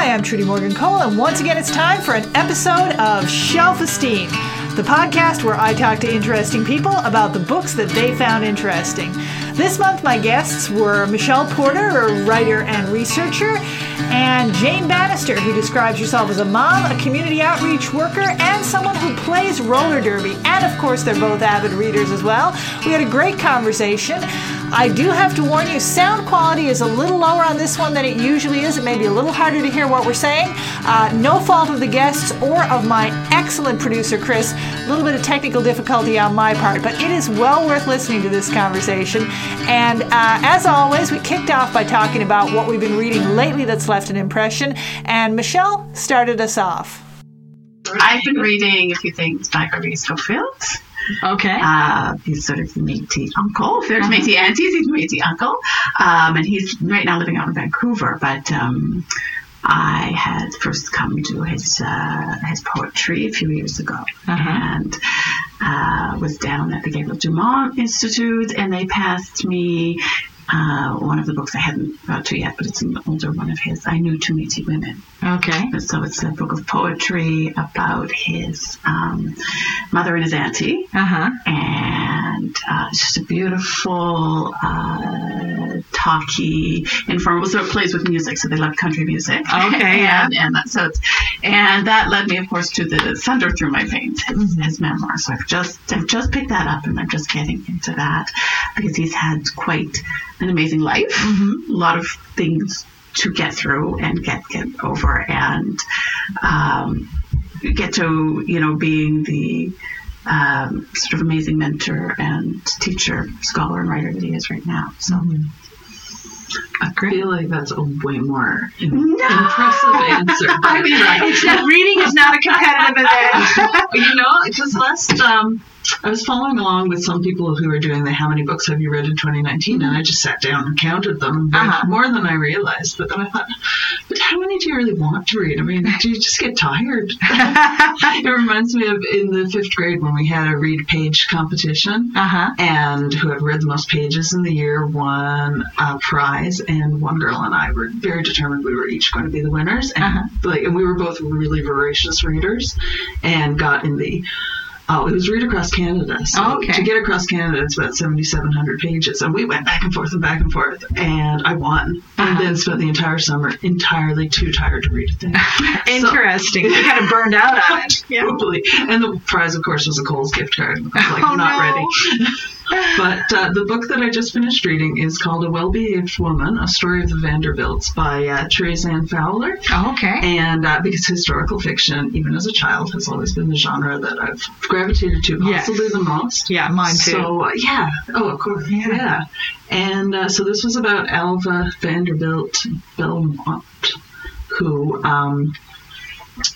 Hi, I'm Trudy Morgan Cole, and once again it's time for an episode of Shelf Esteem, the podcast where I talk to interesting people about the books that they found interesting. This month, my guests were Michelle Porter, a writer and researcher, and Jane Bannister, who describes herself as a mom, a community outreach worker, and someone who plays roller derby. And of course, they're both avid readers as well. We had a great conversation. I do have to warn you, sound quality is a little lower on this one than it usually is. It may be a little harder to hear what we're saying. Uh, no fault of the guests or of my excellent producer, Chris. A little bit of technical difficulty on my part, but it is well worth listening to this conversation. And uh, as always, we kicked off by talking about what we've been reading lately that's left an impression. And Michelle started us off. I've been reading a few things by Irving Scofield. Okay. Uh, he's sort of Métis uncle. There's uh-huh. Métis aunties, he's Métis uncle. Um, and he's right now living out in Vancouver. But um, I had first come to his uh, his poetry a few years ago, uh-huh. and uh, was down at the Gabriel Dumont Institute, and they passed me uh, one of the books I hadn't got to yet, but it's an older one of his. I knew two Métis women. Okay. So it's a book of poetry about his um, mother and his auntie. Uh-huh. And uh, it's just a beautiful, uh, talky, informal. So it plays with music. So they love country music. Okay. and, and that, so it's, and that led me, of course, to the Thunder Through My Veins, his, mm-hmm. his memoir. So I've just I've just picked that up, and I'm just getting into that because he's had quite an amazing life, mm-hmm. a lot of things to get through and get get over, and um, get to you know being the um, sort of amazing mentor and teacher, scholar, and writer that he is right now. So. Mm-hmm. I feel like that's a way more no! impressive answer. I mean, right. reading is not a competitive advantage. you know, because last um, I was following along with some people who were doing the how many books have you read in 2019, and I just sat down and counted them, uh-huh. more than I realized. But then I thought, but how many do you really want to read? I mean, do you just get tired? it reminds me of in the fifth grade when we had a read page competition, uh-huh. and who had read the most pages in the year won a prize, and one girl and I were very determined we were each going to be the winners, and uh-huh. like, and we were both really voracious readers, and got in the Oh, it was read across Canada. So oh, okay. to get across Canada, it's about 7,700 pages. And we went back and forth and back and forth. And I won. Uh-huh. And then spent the entire summer entirely too tired to read a thing. Interesting. So, you kind of burned out on it. Yeah. Totally. And the prize, of course, was a Coles gift card. I was like, oh, not no. ready. but uh, the book that I just finished reading is called A Well-Behaved Woman, A Story of the Vanderbilts by uh, Therese Anne Fowler. Oh, okay. And uh, because historical fiction, even as a child, has always been the genre that I've gravitated to possibly yes. the most. Yeah, mine too. So, uh, yeah. Oh, of course. Yeah. yeah. And uh, so this was about Alva Vanderbilt Belmont, who um,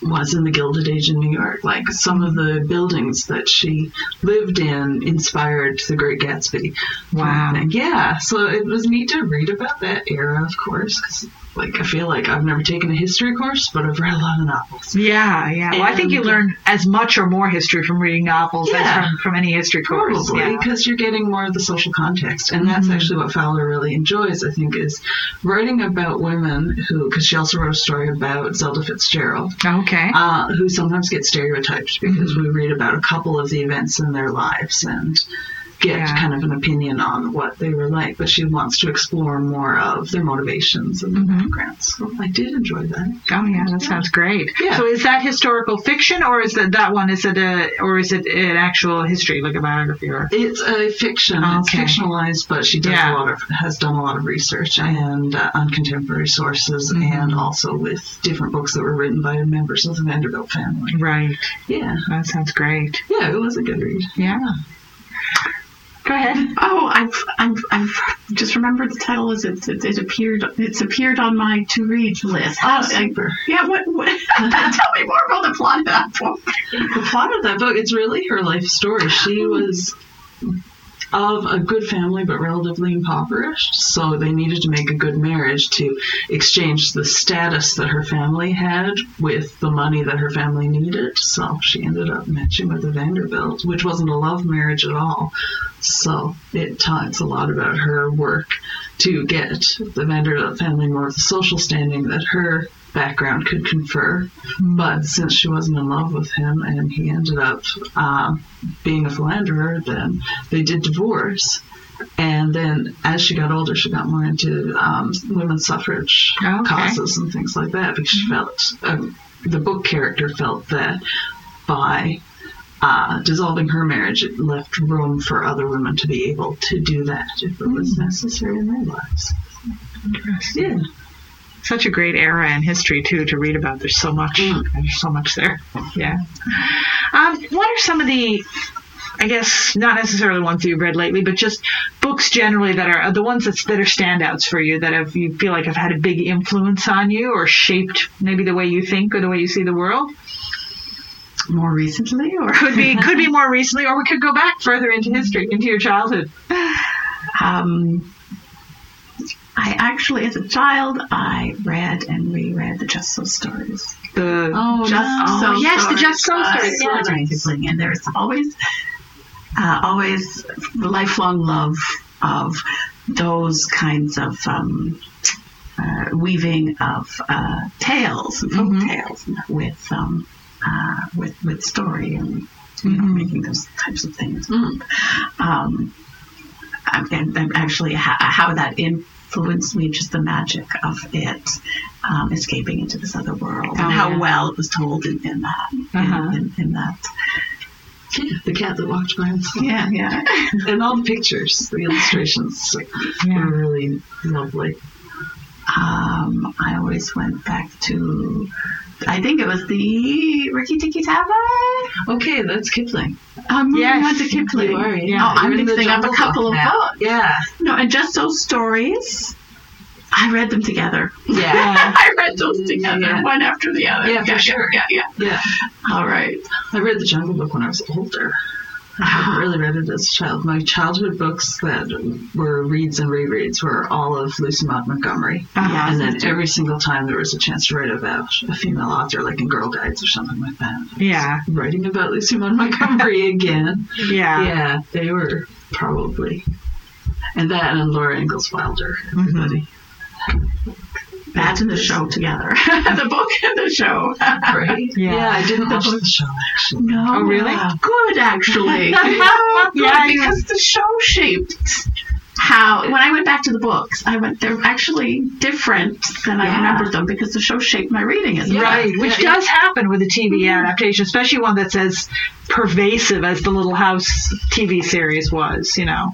was in the Gilded Age in New York. Like some of the buildings that she lived in inspired The Great Gatsby. Wow. Yeah, so it was neat to read about that era, of course, because like I feel like I've never taken a history course, but I've read a lot of novels. Yeah, yeah. And, well, I think you learn as much or more history from reading novels yeah, as from, from any history course. Probably, because yeah. you're getting more of the social context, and that's mm-hmm. actually what Fowler really enjoys. I think is writing about women who, because she also wrote a story about Zelda Fitzgerald. Okay. Uh, who sometimes get stereotyped because mm-hmm. we read about a couple of the events in their lives and get yeah. kind of an opinion on what they were like, but she wants to explore more of their motivations and mm-hmm. backgrounds. So I did enjoy that. Oh yeah, that yeah. sounds great. Yeah. So is that historical fiction, or is that that one? Is it a, or is it an actual history, like a biography? Or it's a fiction. Okay. It's fictionalized, but she does yeah. a lot of has done a lot of research and uh, on contemporary sources, mm-hmm. and also with different books that were written by members of the Vanderbilt family. Right. Yeah, that sounds great. Yeah, it was a good read. Yeah. Go ahead. Oh, I've, I've, I've just remembered the title as it, it, it appeared. It's appeared on my to read list. Oh, super. yeah. What? what tell me more about the plot of that book. The plot of that book. It's really her life story. She oh. was of a good family but relatively impoverished, so they needed to make a good marriage to exchange the status that her family had with the money that her family needed. So she ended up matching with a Vanderbilt, which wasn't a love marriage at all. So it talks a lot about her work to get the Vanderbilt family more of the social standing that her background could confer. But since she wasn't in love with him and he ended up um, being a philanderer, then they did divorce. And then as she got older, she got more into um, women's suffrage okay. causes and things like that because she felt, um, the book character felt that by uh, dissolving her marriage, it left room for other women to be able to do that if it was necessary in their lives. Yeah. Such a great era in history too to read about. There's so much. Mm. There's so much there. Yeah. Um, what are some of the, I guess not necessarily ones that you've read lately, but just books generally that are the ones that's, that are standouts for you that have you feel like have had a big influence on you or shaped maybe the way you think or the way you see the world? More recently, or Could be could be more recently, or we could go back further into history, into your childhood. um, I actually, as a child, I read and reread the Just So stories. The Oh, Just no. So yes, the Just So by stories, yeah. Rudyard Kipling, and there's always, uh, always lifelong love of those kinds of um, uh, weaving of uh, tales and folk Mhm. tales with um, uh, with with story and you know Mhm. making those types of things. Mm. Um, and, and actually, how, how that influenced me, just the magic of it um, escaping into this other world, Oh, and how yeah. well it was told in, in that, in- Uh-huh. in, in that. The cat that walked by himself. Yeah, yeah. And all the pictures, the illustrations Yeah. were really lovely. Um, I always went back to, I think it was the Rikki-Tikki-Tavi. Okay, that's Kipling. I'm moving Yes, on to Kipling. You are, yeah. Oh, I'm You're in the mixing up a couple of books. Yeah. No, and just those stories. I read them together. Yeah. I read those together, Yeah. one after the other. Yeah, for sure. Yeah, yeah. Yeah. All right. I read The Jungle Book when I was older. I hadn't really read it as a child. My childhood books that were reads and rereads were all of Lucy Maud Montgomery. Uh-huh. And then every single time there was a chance to write about a female author, like in Girl Guides or something like that. Yeah, Writing about Lucy Maud Montgomery again. yeah. Yeah, they were probably. And that and Laura Ingalls Wilder, everybody. That and the show together. the book and the show. Right? Yeah. I didn't watch the show actually. No. Oh, really? Good, actually. Yeah, Good, yeah. because the show shaped how. When I went back to the books, I went. They're actually different than I remembered them because the show shaped my reading as well. Right, which yeah, does happen with a TV mm-hmm. adaptation, especially one that's as pervasive as the Little House TV series was. You know,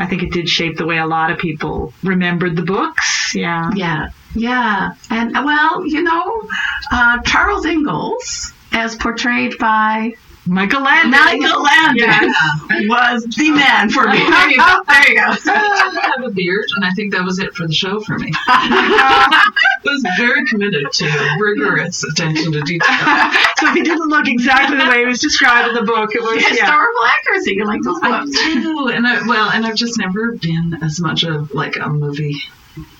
I think it did shape the way a lot of people remembered the books. Yeah, Yeah, yeah, and well, you know, uh, Charles Ingalls, as portrayed by Michael Landon. Michael Landon, was the man for me. There you go. There you go. I have a beard, and I think that was it for the show for me. I was very committed to rigorous attention to detail. so if he didn't look exactly the way he was described in the book. It was yeah. Historical accuracy, you like those I books? do, and I, well, and I've just never been as much of like a movie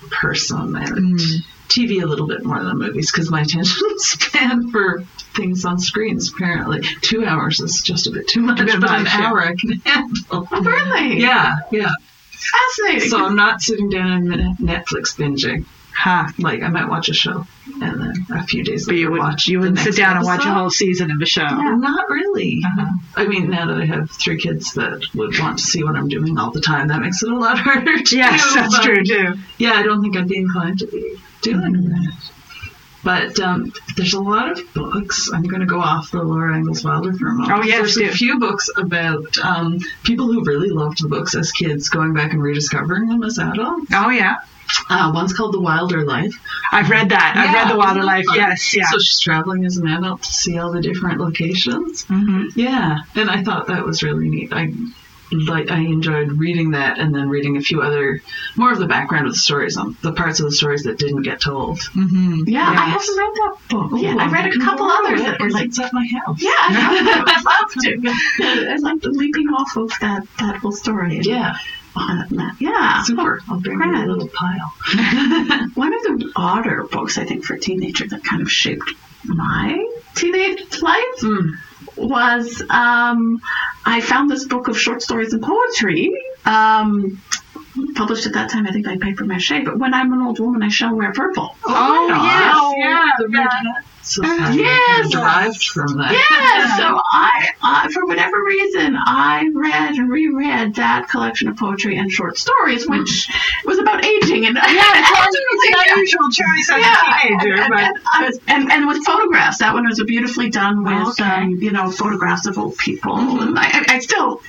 person and mm. TV a little bit more than movies because my attention span for things on screens apparently two hours is just a bit too much, but an yeah. hour I can handle. Oh, really? Yeah, yeah. Fascinating. So I'm not sitting down and Netflix binging. Huh. Like I might watch a show and then a few days But later you wouldn't, watch. you wouldn't sit down and watch a whole season of a show. Not really. Uh-huh. I mean, now that I have three kids that would want to see what I'm doing all the time, that makes it a lot harder to Yes, do. that's true too. Yeah, I don't think I'd be inclined to be doing that. But um, there's a lot of books. I'm going to go off the Laura Ingalls Wilder for a moment. Oh, yes, There's do. a few books about um, people who really loved the books as kids, going back and rediscovering them as adults. Oh yeah, Uh, one's called The Wilder Life. I've read that. I've read the Wilder Life. fun? Yes, yeah. So she's traveling as an adult to see all the different locations. hmm Yeah, and I thought that was really neat. I like I enjoyed reading that and then reading a few other more of the background of the stories on the parts of the stories that didn't get told. hmm yeah, I Yes. haven't read that book. yet. Ooh, I read a couple others that were because like, it's at my house. yeah, I would love to. I like the leaping off of that that whole story. and Yeah, on that. Yeah, super. I'll bring you a little pile. One of the odder books I think for a teenager that kind of shaped my teenage life Mm. Was um, I found this book of short stories and poetry um, published at that time, I think by Papier-Mache. But when I'm an old woman, I shall wear purple. Oh, yes, yeah, the yeah. Red Society Yes. derived from that. Yeah, so I, uh, for whatever reason, I read and reread that collection of poetry and short stories, which was about aging. And Yeah, it's an unusual choice as a teenager, and, but and, I and, and with photographs, that one was beautifully done with, Okay. Mm-hmm. um, you know, photographs of old people. And I, I, I still,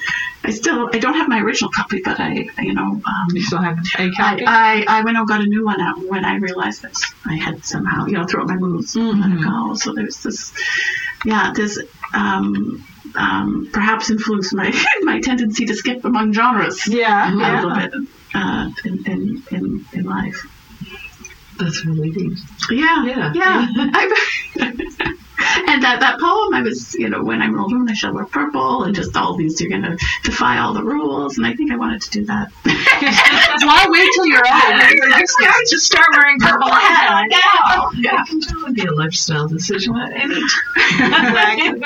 I still, I don't have my original copy, but I, you know, um, you still have a copy. I, I went and got a new one out when I realized that I had somehow, you know, thrown my moves Mm-hmm. It. So there's this, yeah, this um, um, perhaps influenced my my tendency to skip among genres yeah, a yeah. little bit uh, in, in, in, in life. That's really deep. Yeah, Yeah. yeah. I- and that, that poem, I was, you know, when I'm an old woman, I shall wear purple, and just all these, you're going to defy all the rules. And I think I wanted to do that. Why wait till you're old? Just start, just start wearing purple hat. now. Yeah. That would be a lifestyle decision at any time.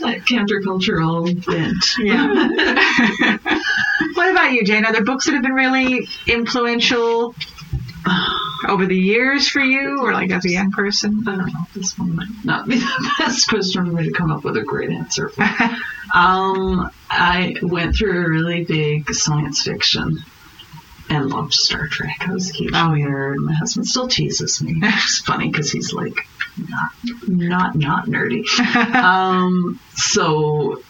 that countercultural bent. Yeah. what about you, Jane? Are there books that have been really influential over the years for you, or like as a young person? I don't know. This one might not be the best question for me to come up with a great answer for. um, I went through a really big science fiction and loved Star Trek. I was a huge Oh, yeah. nerd. My husband still teases me. It's funny because he's like not not not nerdy. um, so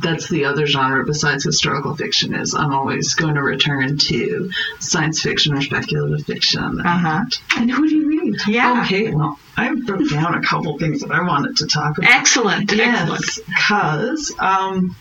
that's the other genre besides historical fiction is I'm always going to return to science fiction or speculative fiction. Uh-huh. And who do you read? Yeah. Okay, well, I wrote down a couple things that I wanted to talk about. Excellent. Excellent. Yes, because, um,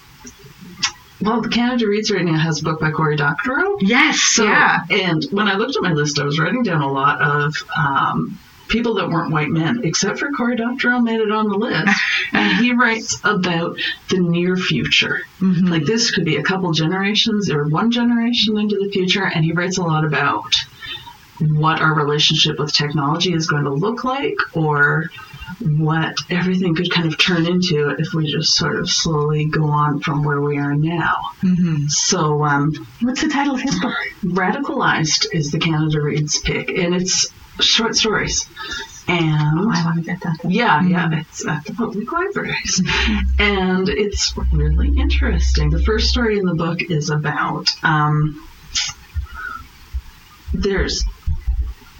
well, the Canada Reads right now has a book by Cory Doctorow. Yes. So, yeah. And when I looked at my list, I was writing down a lot of um, people that weren't white men, except for Cory Doctorow made it on the list. and he writes about the near future. Mm-hmm. Like this could be a couple generations or one generation into the future, and he writes a lot about what our relationship with technology is going to look like or what everything could kind of turn into if we just sort of slowly go on from where we are now. Mm-hmm. So, um, What's the title of his book? Radicalized is the Canada Reads pick, and it's short stories. And Oh, I want to get that. yeah, yeah, it's at the public libraries. And it's really interesting. The first story in the book is about um, there's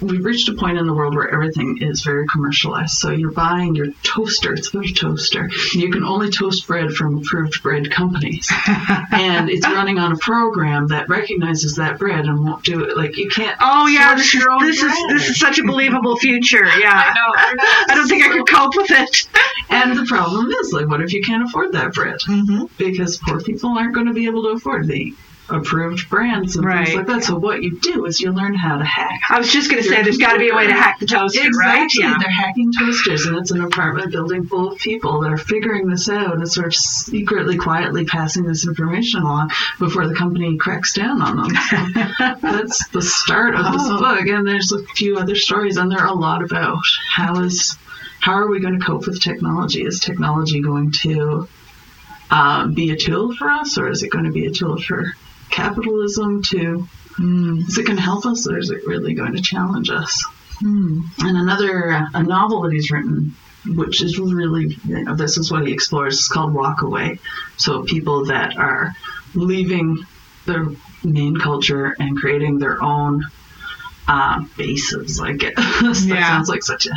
we've reached a point in the world where everything is very commercialized. So you're buying your toaster, it's about a toaster. You can only toast bread from approved bread companies. and it's running on a program that recognizes that bread and won't do it. Like you can't Oh yeah, this is your own this is this is such a believable future. Yeah. I, know. I don't think I could cope with it. And the problem is, like, what if you can't afford that bread? Mm-hmm. Because poor people aren't going to be able to afford the approved brands and Right. things like that. So what you do is you learn how to hack. I was just going to say, there's got to be a way to hack the toaster, right? Exactly. Yeah. They're hacking toasters, and it's an apartment building full of people that are figuring this out and sort of secretly, quietly passing this information along before the company cracks down on them. So that's the start of this Oh. book, and there's a few other stories, and there are a lot about how is how are we going to cope with technology? Is technology going to uh, be a tool for us, or is it going to be a tool for capitalism? To is it going to help us, or is it really going to challenge us? And another a novel that he's written, which is really you know, this is what he explores. It's called Walk Away. So people that are leaving their main culture and creating their own uh, bases. I guess that Yeah. sounds like such a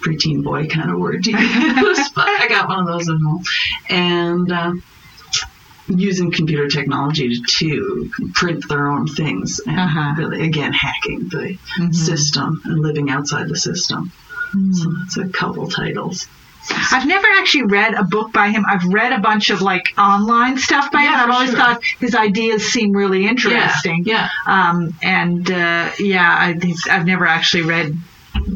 preteen boy kind of word to use, but I got one of those at home. And uh, using computer technology to print their own things and Uh-huh. really again hacking the Mhm. system and living outside the system. Hmm. So it's a couple titles. I've never actually read a book by him. I've read a bunch of like online stuff by him. Yeah, and I've always sure. thought his ideas seem really interesting. Yeah, Um, and uh, yeah, I, I've never actually read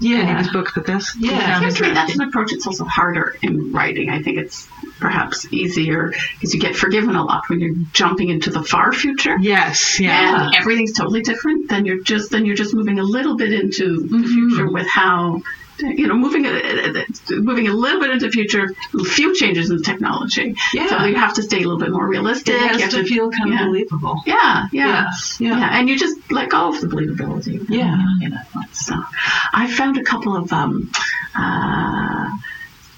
yeah, any of yeah. his books, but this Yeah. sounds Yes, that's an approach that's also harder in writing. I think it's perhaps easier because you get forgiven a lot when you're jumping into the far future. Yes, yeah. And everything's totally different. Then you're just then you're just moving a little bit into the future with how you know, moving a, moving a little bit into the future, few changes in technology. Yeah. So you have to stay a little bit more realistic. It You have to feel kind yeah. of believable. Yeah, yeah, yeah. yeah, and you just let go of the believability. Yeah. you know. So, I found a couple of um, uh,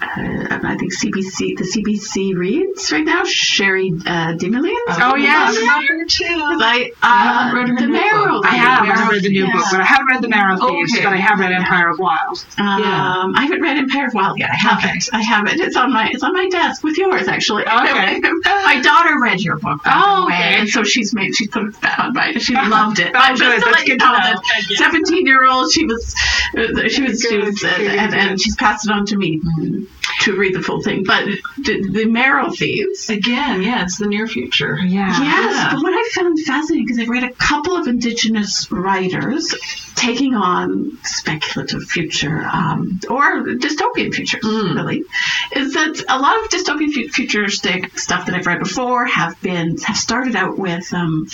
uh, I think CBC, the CBC reads right now. Cherie uh, Dimaline. Oh, yes. I love her too. I, uh, I haven't read her the new Marrow. book. I have. I Thieves. haven't read the new Yeah. book, but I haven't read the Marrow Thieves, Okay. but I have read Empire of Wild. Um, Yeah. I haven't read Empire of Wild yet. I haven't. I haven't. It's on my it's on my desk with yours actually. Okay. my daughter read your book. by Oh, way, okay. And so she's made she put it on my she loved it. Oh, good. Just That's let you good know that seventeen year old she was uh, she was she was uh, and, and she's passed it on to me to read the full thing. But the, the Marrow Thieves. Again, yeah, it's the near future. Yeah. Yes, Yeah. but what I found fascinating because I've read a couple of Indigenous writers taking on speculative future um, or dystopian futures, Mm. really, is that a lot of dystopian fu- futuristic stuff that I've read before have been have started out with. Um,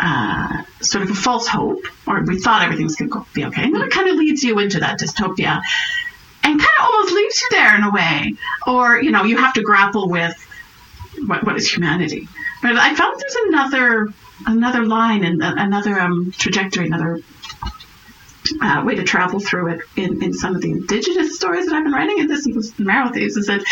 uh, sort of a false hope, or we thought everything was going to be okay, and then it kind of leads you into that dystopia, and kind of almost leaves you there in a way, or you know, you have to grapple with what, what is humanity. But I found there's another another line and another um, trajectory, another uh, way to travel through it in, in some of the indigenous stories that I've been writing. And this was Thieves is that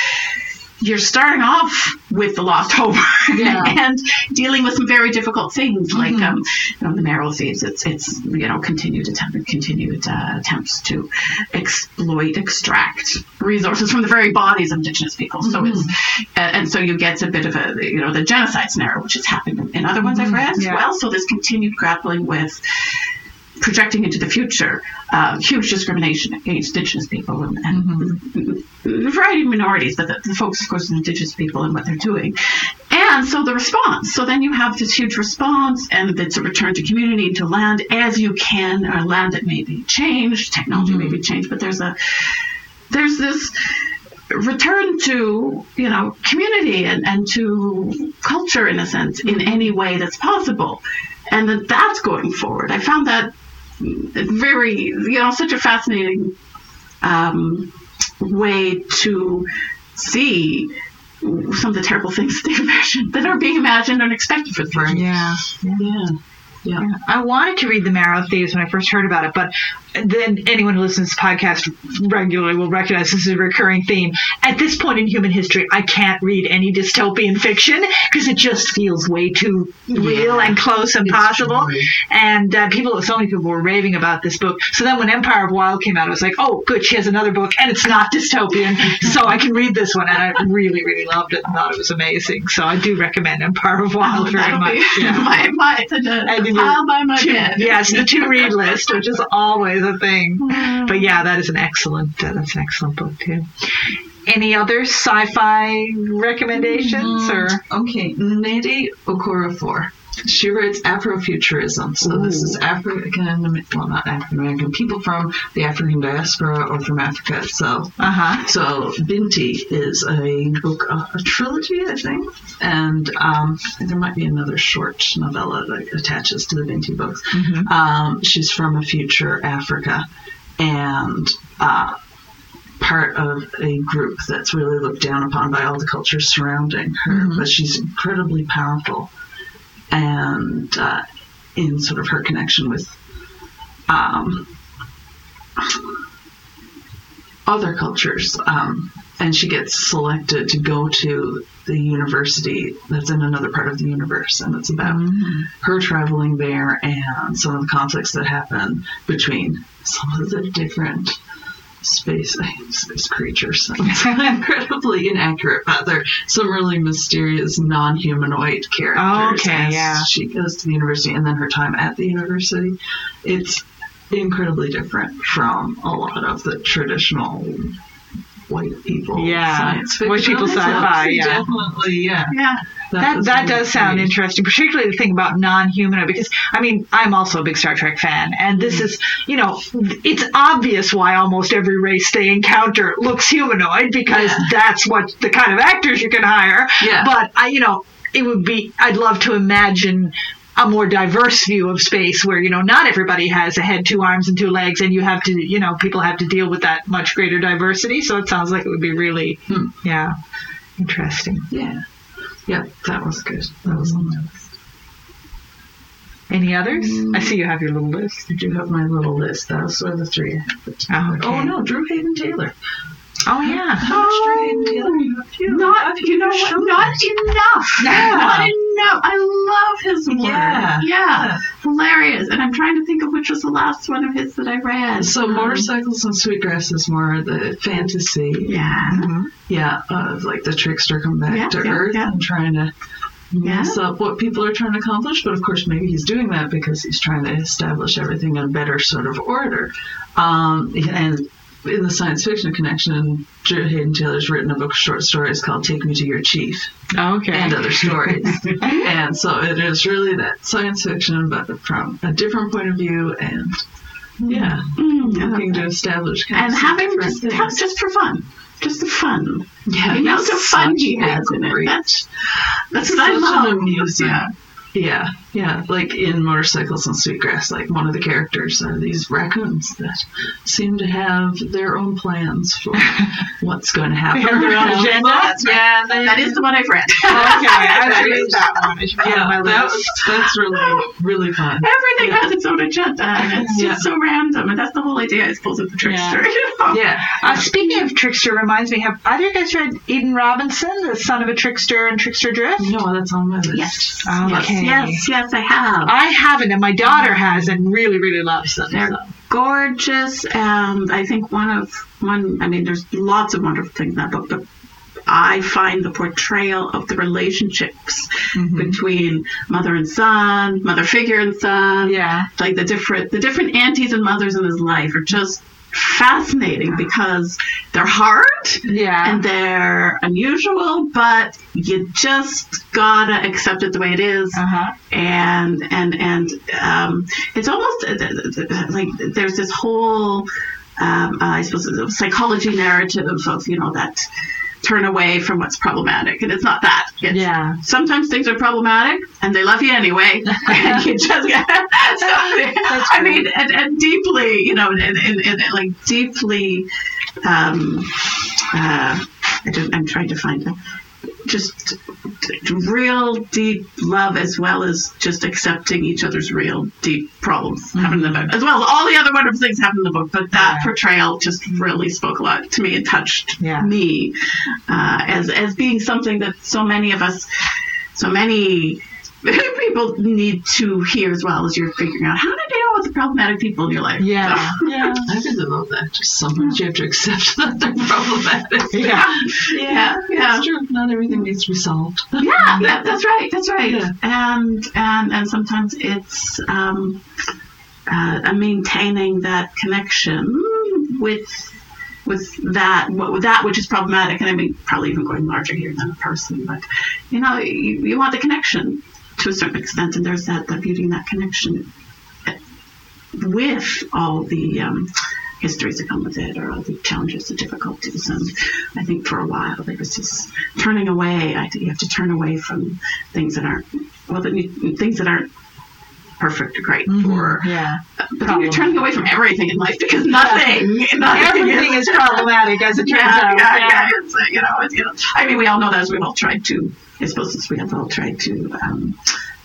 you're starting off with the lost hope Yeah. and dealing with some very difficult things like um, you know, the Marrow Thieves. It's it's you know continued attempt, continued uh, attempts to exploit, extract resources from the very bodies of indigenous people. So it's and, and so you get a bit of a you know the genocide scenario, which has happened in, in other ones I've read as well. So this continued grappling with projecting into the future, uh, huge discrimination against Indigenous people and, and mm-hmm. a variety of minorities, but the, the focus, of course, on Indigenous people and what they're doing. And so the response. So then you have this huge response, and it's a return to community, to land as you can, or land that may be changed, technology may be mm-hmm. changed, but there's a there's this return to you know community and, and to culture in a sense in mm-hmm. any way that's possible and that that's going forward i found that very you know such a fascinating um, way to see some of the terrible things that they imagined that are being imagined and expected for the future. Yeah. Yeah. Yeah. I wanted to read The Marrow Thieves when I first heard about it, but then anyone who listens to this podcast regularly will recognize this is a recurring theme. At this point in human history, I can't read any dystopian fiction because it just feels way too real and close and possible. true. And uh, people, so many people were raving about this book. So then when Empire of Wild came out, I was like, oh, good, she has another book and it's not dystopian, so I can read this one. And I really, really loved it and thought it was amazing. So I do recommend Empire of Wild very That'll much. Yeah. my, my, the, And the you- pile my Two- bed. yes, the to read list, which is always a thing. But yeah, that is an excellent. Uh, that's an excellent book too. Any other sci-fi recommendations or? Okay, Nnedi Okorafor. She writes Afrofuturism. So this is African, well, not African American, people from the African diaspora or from Africa itself. Uh huh. So Binti is a book, a, a trilogy, I think, and um, there might be another short novella that attaches to the Binti books. Um, she's from a future Africa, and uh, part of a group that's really looked down upon by all the cultures surrounding her. But she's incredibly powerful, and uh, in sort of her connection with. Um, other cultures. Um, and she gets selected to go to the university that's in another part of the universe. And it's about her traveling there and some of the conflicts that happen between some of the different space space creatures. incredibly inaccurate, but they're some really mysterious non-humanoid characters. Okay, yeah. She goes to the university and then her time at the university. It's incredibly different from a lot of the traditional white people Yeah, science fiction. white people sci-fi, yeah. Definitely, yeah. Yeah. That that does sound great. interesting, particularly the thing about non-humanoid. Because I mean, I'm also a big Star Trek fan, and this Mm-hmm. is, you know, it's obvious why almost every race they encounter looks humanoid because Yeah. that's what the kind of actors you can hire. Yeah. But I, you know, it would be. I'd love to imagine a more diverse view of space where you know not everybody has a head two arms and two legs and you have to you know people have to deal with that much greater diversity so it sounds like it would be really Hmm. yeah interesting Yeah. Yeah, that was good. That was on my list. any others i see you have your little list I do have my little list. Those were the three I have put together. Oh, okay. Oh no, Drew Hayden Taylor. oh yeah Oh, Drew Hayden Taylor. Not, you know what? Not enough. Yeah. Not enough. I love his work. Yeah. Yeah. Hilarious. And I'm trying to think of which was the last one of his that I read. So Um, motorcycles and sweetgrass is more the fantasy. Yeah. Yeah, of like the trickster come back Yeah, to yeah, Earth yeah. and trying to mess up what people are trying to accomplish. But of course, maybe he's doing that because he's trying to establish everything in a better sort of order. Um, and in the science fiction connection, Drew Hayden Taylor's written a book of short stories called "Take Me to Your Chief" okay and other stories. and so it is really that science fiction, but from a different point of view, and yeah, Mm, looking to establish kind and having just, have, just for fun. Just the fun. Yeah, the amount of fun he has in it. That's, that's what I love. an amusing- Yeah. Yeah, yeah. Like in Motorcycles and Sweetgrass, like one of the characters are these raccoons that seem to have their own plans for what's going to happen. They their own agenda? them. That's right. Yeah, they, That is the one I've read. okay i That should is- read that one I should put it yeah, my that was, that's really, really fun. Everything has its own agenda, and it's just so random, and that's the whole idea, I suppose, of the trickster. You know? Yeah. Uh, speaking of trickster, reminds me. Have either of you guys read Eden Robinson, the son of a trickster and Trickster Drift? No, that's on my list. Yes. Okay. Yes, yes, yes, I have. I haven't, and my daughter has, and really, really loves them. They're so. gorgeous, and I think one of one. I mean, there's lots of wonderful things in that book, but I find the portrayal of the relationships mm-hmm. between mother and son, mother figure and son, Yeah. like the different the different aunties and mothers in his life are just fascinating because they're hard Yeah. and they're unusual, but you just gotta accept it the way it is uh huh. and and and um, it's almost uh, th- th- like there's this whole um, uh, I suppose psychology narrative of you know that turn away from what's problematic, and it's not that. It's, Yeah. Sometimes things are problematic, and they love you anyway, and you just get. so, I mean, and, and deeply, you know, and, and, and, like deeply. Um, uh, I don't, I'm trying to find a, just real deep love as well as just accepting each other's real deep problems happen in the book as well as all the other wonderful things happen in the book but that Yeah. portrayal just really spoke a lot to me and touched Yeah. me uh, as as being something that so many of us so many people need to hear as well as you're figuring out how deal with the problematic people in your life Yeah. So- Yeah. I really love that. Just sometimes you have to accept that they're problematic. Yeah. yeah yeah It's true. Not everything needs to be solved. yeah, that, that's right. That's right. Yeah. And and and sometimes it's um, uh, maintaining that connection with with that with that which is problematic, and I mean probably even going larger here than a person, but you know you, you want the connection to a certain extent, and there's that that beauty in that connection with all the um, histories that come with it, or all the challenges, the difficulties. And I think for a while there was this turning away. I think you have to turn away from things that aren't well, that things that aren't perfect or great, or Yeah. but then you're turning away from everything in life because nothing, nothing Everything is problematic, as it turns yeah, out. yeah, yeah. It's, uh, you know, it's, you know, I mean, we all know that as we've all tried to, I suppose, as we have all tried to um,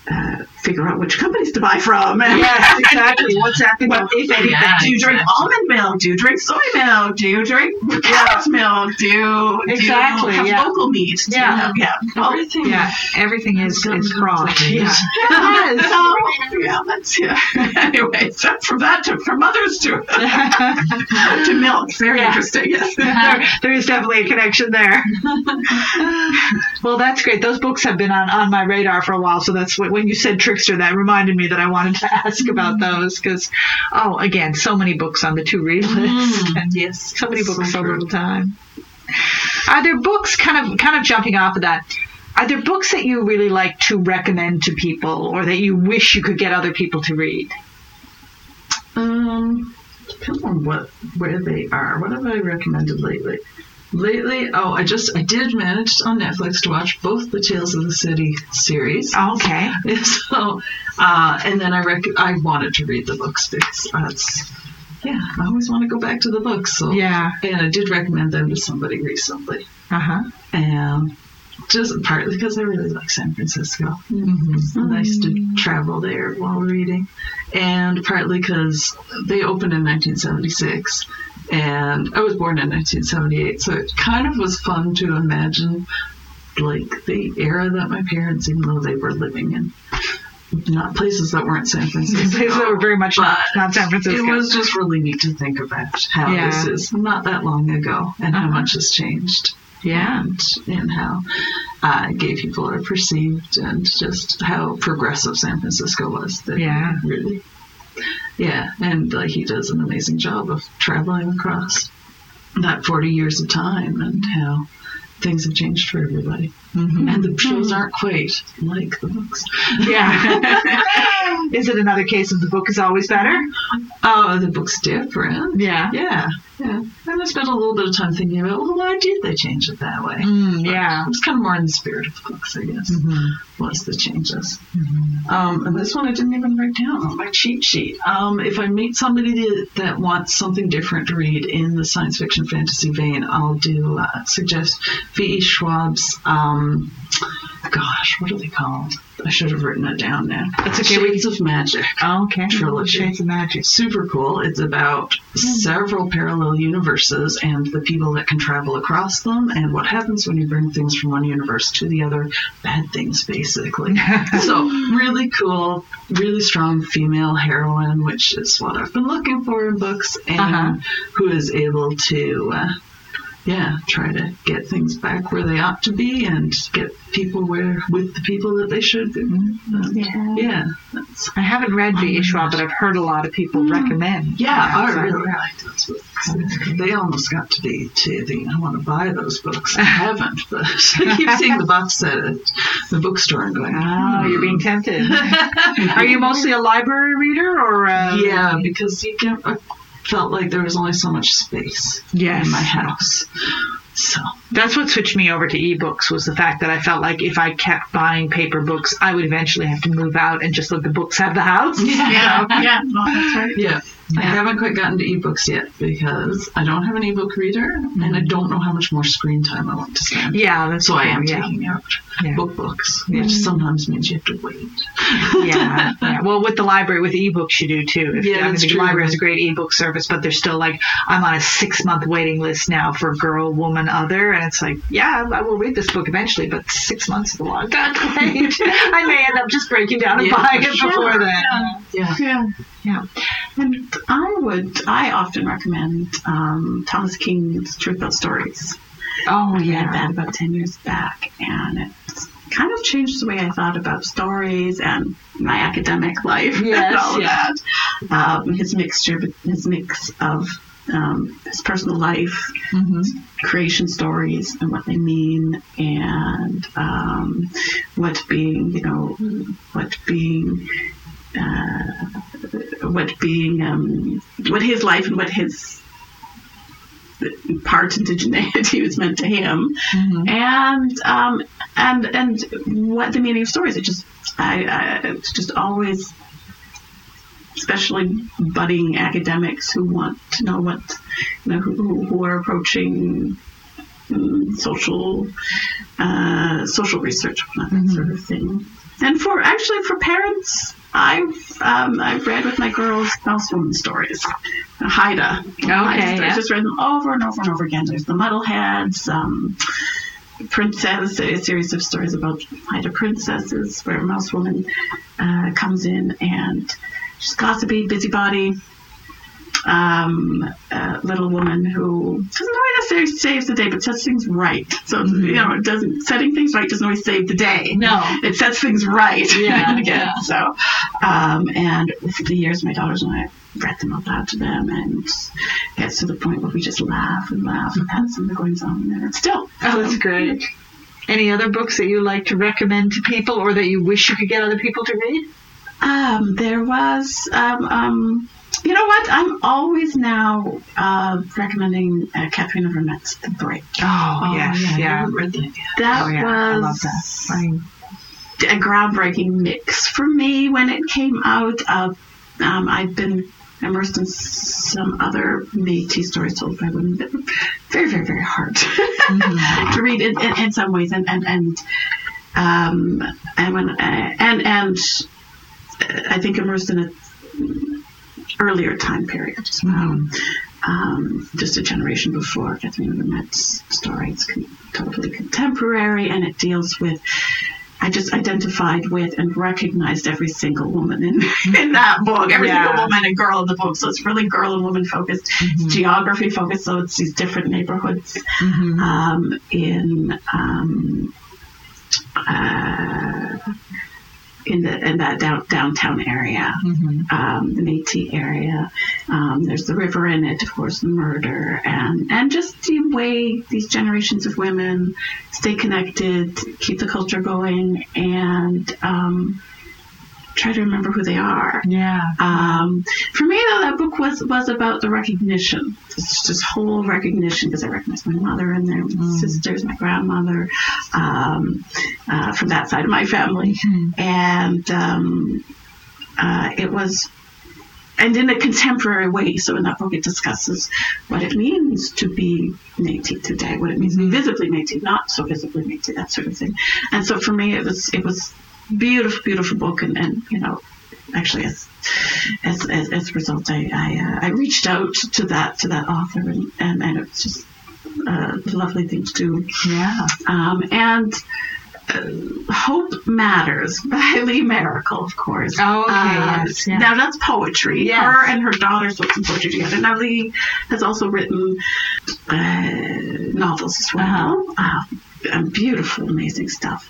uh, figure out which companies to buy from. And Yes, exactly. What's happening? Well, if anything, Yeah, do you drink exactly. almond milk? Do you drink soy milk? Do you drink cow's milk? Do you, Exactly, do you have yeah. local meat? Do you Yeah. have- yeah. Everything. Yeah, everything is is complications. Yeah. Is. so, yeah, that's yeah. anyway, so from that to from mothers to to milk, very Yeah. interesting. Yes. there, there is definitely a connection there. well, that's great. Those books have been on, on my radar for a while, so that's what, when you said Trickster, that reminded me that I wanted to ask about those because, oh, again, so many books on the to read list, and Yes. so many books, so true. little time. Are there books kind of kind of jumping off of that? Are there books that you really like to recommend to people, or that you wish you could get other people to read? Um, depends on what where they are. What have I recommended lately? Lately, oh, I just I did manage on Netflix to watch both the Tales of the City series. Okay. So, uh, and then I rec- I wanted to read the books because that's yeah, I always want to go back to the books. So Yeah. and I did recommend them to somebody recently, Uh huh. and just partly because I really like San Francisco. Mm It's nice to travel there while reading, and partly because they opened in 1976, and I was born in 1978, so it kind of was fun to imagine like the era that my parents, even though they were living in not places that weren't San Francisco. Places that were very much not, not San Francisco. It was just really neat to think about how Yeah. this is not that long ago and how Uh-huh. much has changed yeah. and, and how uh, gay people are perceived and just how progressive San Francisco was. That Yeah. Really. Yeah, and like he does an amazing job of traveling across that 40 years of time and how things have changed for everybody. Mhm. And the shows aren't quite like the books. Yeah. is it another case of the book is always better? Oh, the book's different. Yeah. Yeah, yeah. And I spent a little bit of time thinking about, well, why did they change it that way? Mm, yeah. It was kind of more in the spirit of the books, I guess, was the changes. Um, and this one I didn't even write down on my cheat sheet. Um, if I meet somebody that, that wants something different to read in the science fiction fantasy vein, I'll do uh, suggest V.E. Schwab's. Um, gosh, what are they called? I should have written it down now. It's okay, Shades of Magic Oh, okay. Trilogy. Shades of Magic. super cool. It's about several parallel universes and the people that can travel across them and what happens when you bring things from one universe to the other. Bad things, basically. so, really cool, really strong female heroine, which is what I've been looking for in books, and Uh-huh. who is able to. Uh, yeah, try to get things back where they ought to be and get people where with the people that they should be. And, Yeah. yeah, I haven't read V.E. Schwab, but I've heard a lot of people mm. recommend. Yeah, I so- really like those books. They almost got to be to the I want to buy those books. I haven't, but I keep seeing the box set at the bookstore and going, Oh, you're being tempted. Are you mostly a library reader or? Uh, yeah, because you can. I felt like there was only so much space Yes. in my house. So That's what switched me over to ebooks was the fact that I felt like if I kept buying paper books, I would eventually have to move out and just let the books have the house. Yeah, yeah, no, that's right. yeah. I haven't quite gotten to ebooks yet because I don't have an ebook reader and I mm-hmm. don't know how much more screen time I want to spend. Yeah, that's So I am yeah. taking out Yeah. book books, Yeah. which sometimes means you have to wait. yeah, yeah. Well, with the library, with ebooks, you do too. If, Yeah, I mean, the true. library has a great ebook service, but there's still like I'm on a six month waiting list now for Girl, Woman, Other, and it's like, yeah, I will read this book eventually, but six months is a long time to wait. I may end up just breaking down and Yeah, buying it sure. before then. Yeah. Yeah. Yeah. And I would, I often recommend um, Thomas King's Truth About Stories. Oh I read yeah. that about 10 years back, and it's kind of changed the way I thought about stories and my academic life and Yes, all of that. Um, his mixture, his mix of um, his personal life, hmm creation stories and what they mean, and um, what being, you know, what being, uh, what being, um, what his life and what his part indigeneity was meant to him, Mhm. and um, and and what the meaning of stories. It just, I, I it's just always. Especially budding academics who want to know what, you know, who, who- are approaching mm, social uh, social research, that sort of thing. And for actually for parents, I've um, I've read with my girls Mouse Woman stories, Haida. Okay, I just, yeah. Just read them over and over and over again. There's the Muddleheads, um, Princess, a series of stories about Haida princesses, where Mouse Woman uh, comes in and she's gossipy, busybody um, uh, little woman who doesn't always necessarily saves the day, but sets things right. So you know, it doesn't setting things right doesn't always save the day. No. it sets things right. Yeah, again. yeah. So, um, and for the years, my daughters and I read them out loud to them, and it gets to the point where we just laugh and laugh at some of the goings on there. Still, Oh, that's great. Any other books that you like to recommend to people, or that you wish you could get other people to read? Um, there was um, um, you know what? I'm always now uh, recommending uh, of Vermette's The Break. Oh, yes, I yeah. read that. That Oh, yeah, was I love that. I, a groundbreaking mix for me when it came out. Uh, um, I've been immersed in some other Métis stories told by women that were very, very, very hard to read in, in, in some ways, and and and um, and when uh, and and uh, I think immersed in a earlier time period as well. Um, just a generation before Catherine Vermette's story. It's con- totally contemporary, and it deals with. I just identified with and recognized every single woman in, in that book, every Yeah. single woman and girl in the book. So it's really girl and woman focused, It's geography focused. So it's these different neighborhoods um, in um, uh, in the in that down, downtown area, um, the Métis area. Um, there's the river in it, of course, the murder, and and just the way these generations of women stay connected, keep the culture going, and um, try to remember who they are. yeah. Um, for me, though, that book was was about the recognition. This, this whole recognition, because I recognized my mother and their sisters, my grandmother, um, uh, from that side of my family, and um, uh, it was. And in a contemporary way, so in that book it discusses what it means to be Métis today, what it means to be visibly Métis, not so visibly Métis, that sort of thing. And so for me, it was it was beautiful, beautiful book, and, and you know, actually as as as, as a result, I I, uh, I reached out to that to that author, and and, and it was just a lovely thing to do. Yeah. Um, and uh, Hope Matters by Lee Maracle, of course. Oh, okay, Uh, yes, yeah. Now that's poetry. Yes. Her and her daughter wrote some poetry together. Now Lee has also written uh, novels as well. Uh, and beautiful, amazing stuff.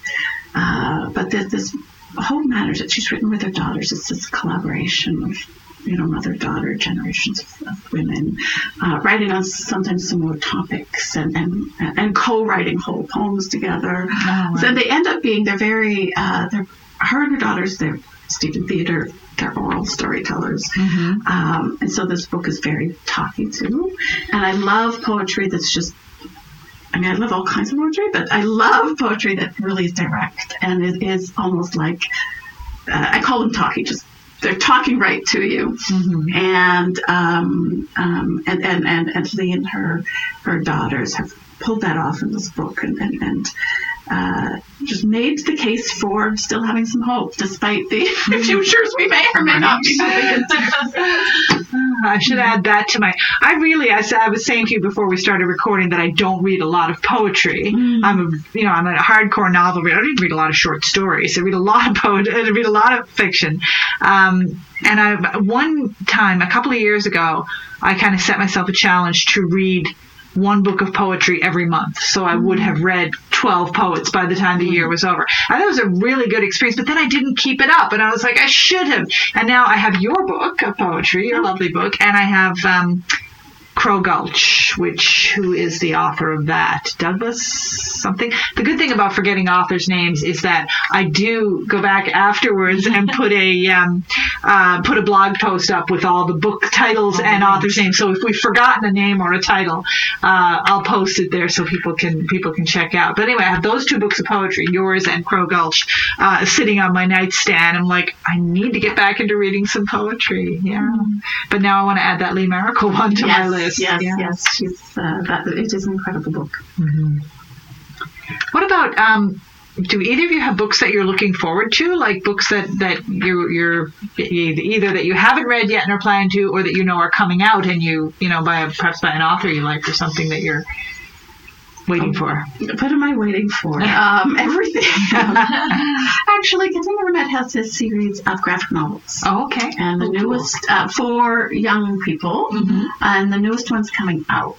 Uh, but there's this whole matter that she's written with her daughters. It's this collaboration of you know, mother daughter generations of, of women, uh, writing on sometimes similar topics and, and, and co writing whole poems together. wow. So they end up being, they're very, uh, they're, her and her daughters, they're Stephen Theater, they're oral storytellers. Um, and so this book is very talky too. And I love poetry that's just I mean, I love all kinds of poetry, but I love poetry that really is direct and it is almost like uh, I call them talking, just they're talking right to you. And, um, um, and and and and Lee and her her daughters have pulled that off in this book and and. and uh, just made the case for still having some hope, despite the futures we may or may not be moving into. I should add that to my. I really, I, said- I was saying to you before we started recording that I don't read a lot of poetry. I'm a, you know, I'm a hardcore novel reader. I don't even read a lot of short stories. I read a lot of poetry. I read a lot of fiction. Um, and I, one time, a couple of years ago, I kind of set myself a challenge to read one book of poetry every month. So I would have read 12 poets by the time the year was over. And it was a really good experience, but then I didn't keep it up. And I was like, I should have. And now I have your book of poetry, your lovely book, and I have um, Crow Gulch, which who is the author of that? Douglas something. The good thing about forgetting authors' names is that I do go back afterwards and put a um, uh, put a blog post up with all the book titles and authors' names. So if we've forgotten a name or a title, uh, I'll post it there so people can people can check out. But anyway, I have those two books of poetry, yours and Crow Gulch, uh, sitting on my nightstand. I'm like, I need to get back into reading some poetry. Yeah, but now I want to add that Lee Maracle one to my list. Yes, Yeah. yes, she's uh, that. It is an incredible book. What about um, do either of you have books that you're looking forward to, like books that that you're you're either that you haven't read yet and are planning to, or that you know are coming out and you you know by a, perhaps by an author you like, or something that you're waiting for? What am I waiting for? Um, everything. Actually, Katherena Vermette has this series of graphic novels. Oh, okay. And the newest uh, for young people, and the newest one's coming out.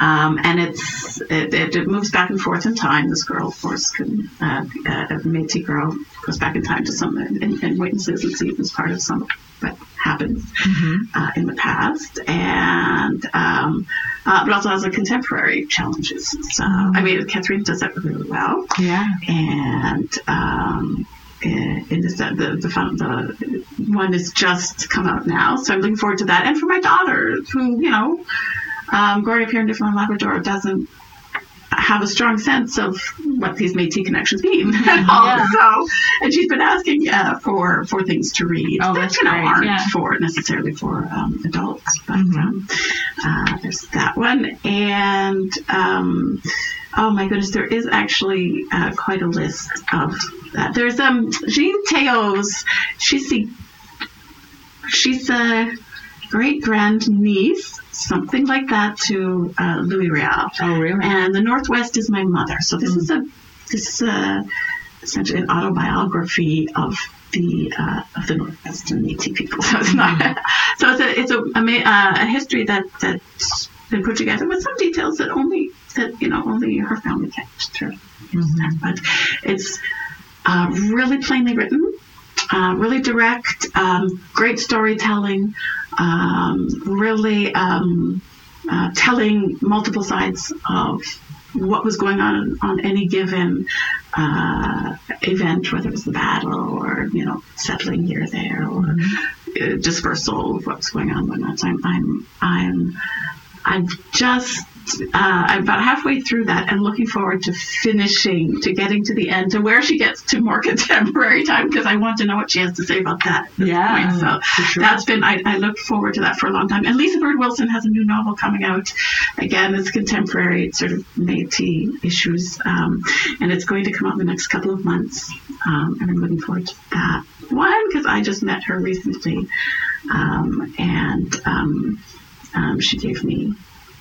Um, and it's it, it, it moves back and forth in time. This girl, of course, can uh, uh, a Métis girl goes back in time to some and, and witnesses and sees as part of some that happened uh, in the past, and um, uh, but also has a contemporary challenges. So I mean, Catherine does that really well Yeah. and um, in, in this, the, the, the one is just come out now. So I'm looking forward to that. And for my daughter, who, you know, um, growing up here in Newfoundland Labrador doesn't have a strong sense of what these Métis connections mean at all. Yeah. So, and she's been asking uh, for for things to read Oh, that that's you know great, aren't yeah. for necessarily for um, adults, but Mm-hmm. um, uh, there's that one, and um, oh my goodness, there is actually uh, quite a list of that. There's um Jean Teillet's. She's the she's a great grand niece, something like that, to uh, Louis Riel. Oh, really? And the Northwest is my mother. So this is a this is a, essentially an autobiography of the uh, of the Northwest and Métis people. So it's not. So it's a it's a a, ma- uh, a history that that's been put together with some details that only that you know only her family can through. But it's uh, really plainly written, uh, really direct, um, great storytelling, um, really um, uh, telling multiple sides of what was going on on any given uh, event, whether it was the battle or you know settling here or there or uh, dispersal of what's going on. Whatnot. So I'm I'm I'm I'm just uh, I'm about halfway through that and looking forward to finishing, to getting to the end, to where she gets to more contemporary time because I want to know what she has to say about that. Yeah, point. So sure. that's been, I, I looked forward to that for a long time. And Lisa Bird Wilson has a new novel coming out. Again, it's contemporary, it's sort of Métis issues. Um, and it's going to come out in the next couple of months. Um, and I'm looking forward to that one because I just met her recently. Um, and um, um, she gave me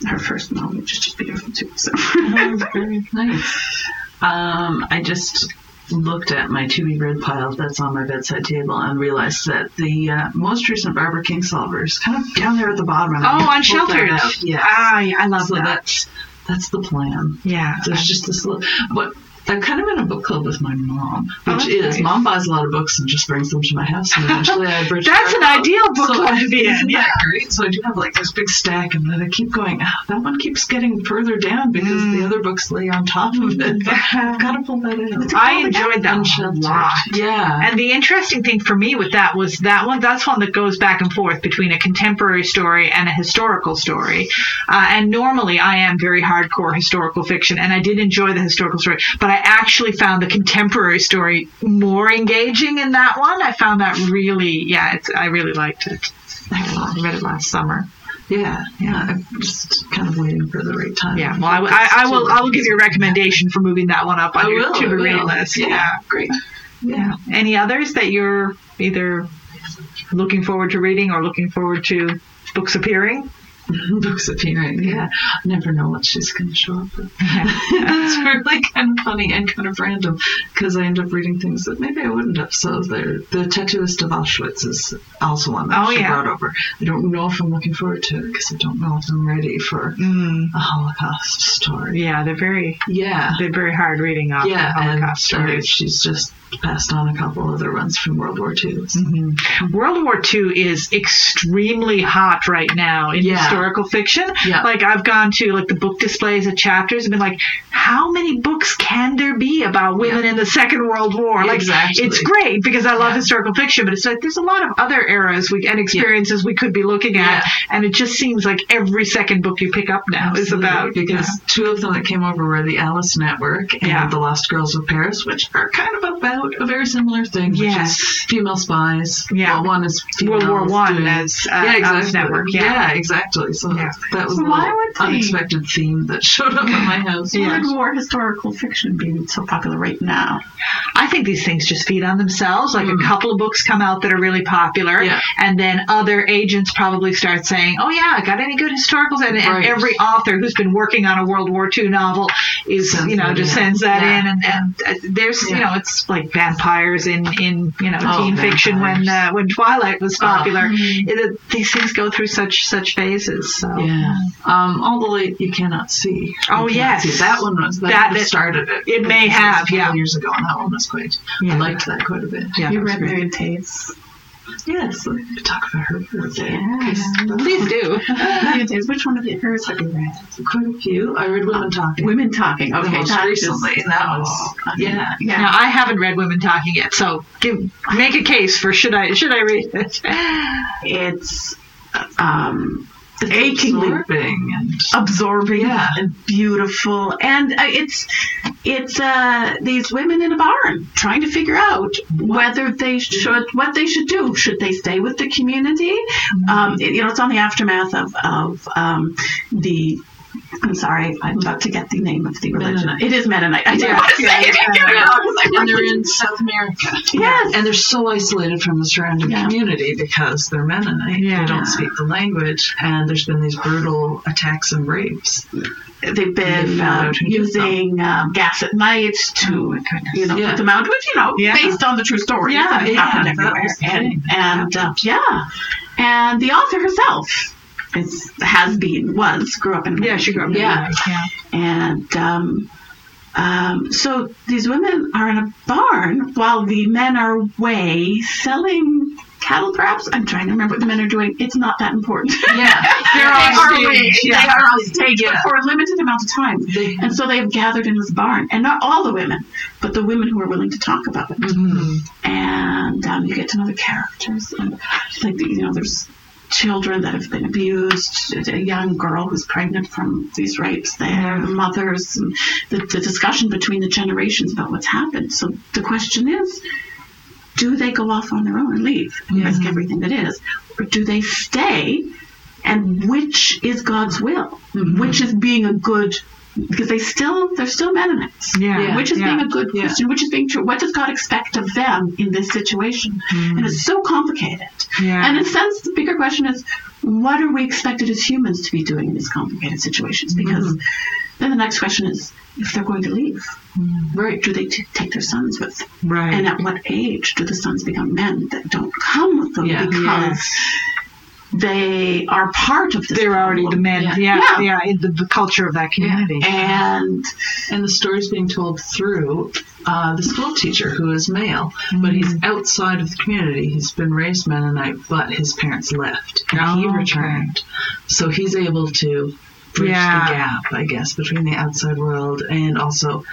her first novel, which is just beautiful too. So Oh, very nice. Um, I just looked at my to be read pile that's on my bedside table and realized that the uh, most recent Barbara Kingsolver is kind of down there at the bottom. and I Oh, on out. Yes. Ah, yeah, I love so that. that's that's the plan. Yeah. There's just this little, but I'm kind of in a book club with my mom, Oh, which that's is nice. mom buys a lot of books and just brings them to my house, and eventually I bridge. That's an ideal book so, club to be in. Isn't Yeah. great? So I do have like this big stack, and then I keep going. Ah, that one keeps getting further down because Mm. the other books lay on top of it. But I've got to pull that out. I enjoyed that a lot. Yeah. And the interesting thing for me with that was that one, that's one that goes back and forth between a contemporary story and a historical story. Uh, and normally I am very hardcore historical fiction, and I did enjoy the historical story, but I actually found the contemporary story more engaging in that one. I found that really, yeah, it's, I really liked it. I read it last summer. yeah, yeah. I'm just kind of waiting for the right time. Yeah, well, I, I, I will. I will give you a recommendation for moving that one up on I your will. to I read list. Yeah, great. Yeah. Any others that you're either looking forward to reading or looking forward to books appearing? books appearing. Yeah, I never know what she's going to show up with. it's really kind of funny and kind of random because I end up reading things that maybe I wouldn't have. So the the tattooist of Auschwitz is also one that Oh, she yeah. brought over. I don't know if I'm looking forward to it because I don't know if I'm ready for Mm, a Holocaust story. yeah, they're very Yeah. they're very hard reading off Yeah, Holocaust uh, stories. she's just passed on a couple other ones from World War II. So. Mm-hmm. World War II is extremely hot right now in Yeah. Historical fiction. Yeah. Like I've gone to like the book displays at chapters and been like, how many books can there be about women in the Second World War? Like Exactly. it's great because I love Yeah. historical fiction, but it's like there's a lot of other eras we and experiences we could be looking at, Yeah. and it just seems like every second book you pick up now is about because two of them that came over were the Alice Network and Yeah. the Lost Girls of Paris, which are kind of about a very similar thing, which Yes. is female spies. Yeah. well, one is World War One as, uh, yeah, Alice exactly. Network, yeah. exactly. So Yeah. that was So a why would they- unexpected theme that showed up in my house. Why would war historical fiction be so popular right now? I think these things just feed on themselves. Like a couple of books come out that are really popular, Mm. Yeah. and then other agents probably start saying, "Oh yeah, I got any good historicals?" And, and every author who's been working on a World War II novel is, Sends you know, just in. sends that Yeah. in, and, and uh, there's, you know, it's like vampires in in you know Oh, teen fiction when uh, when Twilight was Oh. popular. It- these things go through such such phases. So. Yeah. Um, all the light you cannot see. Oh, yes. see. That one was that, That- one started it. it may was have, yeah. years ago, and that one was quite. Yeah. I liked that quite a bit. Yeah, you read great. Miriam Toews? Yes, we talk about her for a bit. Yeah. Please do. Which one of the hers have you read? Quite a few. I read Women Talking. Women Talking. the Okay, most that is- recently. That was, Oh, yeah. yeah. Now I haven't read Women Talking yet, so give, make a case for should I should I read it? It's um, achingly Absorbing and absorbing Yeah. and beautiful, and uh, it's it's uh, these women in a barn trying to figure out whether they should what they should do. Should they stay with the community? Um, it- you know, it's on the aftermath of of um, the. I'm sorry, I'm about to get the name of the religion. Mennonite. It is Mennonite. I didn't Yeah, want to say yeah, it. Yeah, yeah. wrong 'cause I'm and they're in South America. Yes. And they're so isolated from the surrounding Yeah. community because they're Mennonite. Yeah. They don't speak the language, and there's been these brutal attacks and rapes. they've been found uh, out using um, gas at night to, Oh, my goodness. you know, Yeah. put them out, which, you know, Yeah. based on the true story Yeah, that yeah, happened that everywhere. was and and uh, yeah. And the author herself is, has been, was, grew up in Yeah, she grew up. in Yeah. Yeah. and um, um, so these women are in a barn while the men are away selling cattle, perhaps. I'm trying to remember what the men are doing. It's not that important. Yeah. They're on on stage, yeah. They are on stage Yeah. for a limited amount of time. They- and so they have gathered in this barn, and not all the women, but the women who are willing to talk about it. Mhm. And um, you get to know the characters, and like you know, there's children that have been abused, a young girl who's pregnant from these rapes there, the mothers, and the, the discussion between the generations about what's happened. So the question is, do they go off on their own and leave and risk everything that is, or do they stay? And which is God's will? Mm-hmm. Which is being a good because they still they're still Mennonites. Yeah, Yeah. Which is yeah, being a good yeah. Christian, which is being true. What does God expect of them in this situation? Mm. And it's so complicated. Yeah. And in a sense, the bigger question is, what are we expected as humans to be doing in these complicated situations? Because mm-hmm. then the next question is, if they're going to leave, mm. Right. do they t- take their sons with them? Right. And at what age do the sons become men that don't come with them Yeah. because they are part of this They're already the problem? men. Yeah, Yeah. yeah, in the, the culture of that community. And And the story's being told through uh, the school teacher who is male, but he's Mm-hmm. outside of the community. He's been raised Mennonite, but his parents left and he Oh, okay. returned. So he's able to bridge Yeah. the gap, I guess, between the outside world and also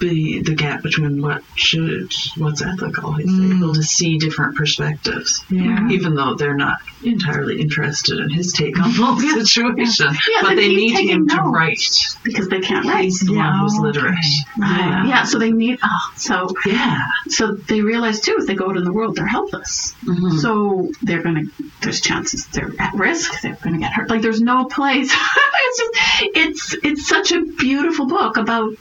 the the gap between what should what's ethical. He's Mm. able to see different perspectives, Yeah. even though they're not entirely interested in his take on the whole situation. Yeah, but they need him to write. because they can't write. He's the one who's okay. literate. Right. Yeah. So they need. Oh, so Yeah. so they realize too if they go out in the world they're helpless. Mhm. So they're gonna. There's chances they're at risk. They're gonna get hurt. Like there's no place. it's just. It's it's such a beautiful book about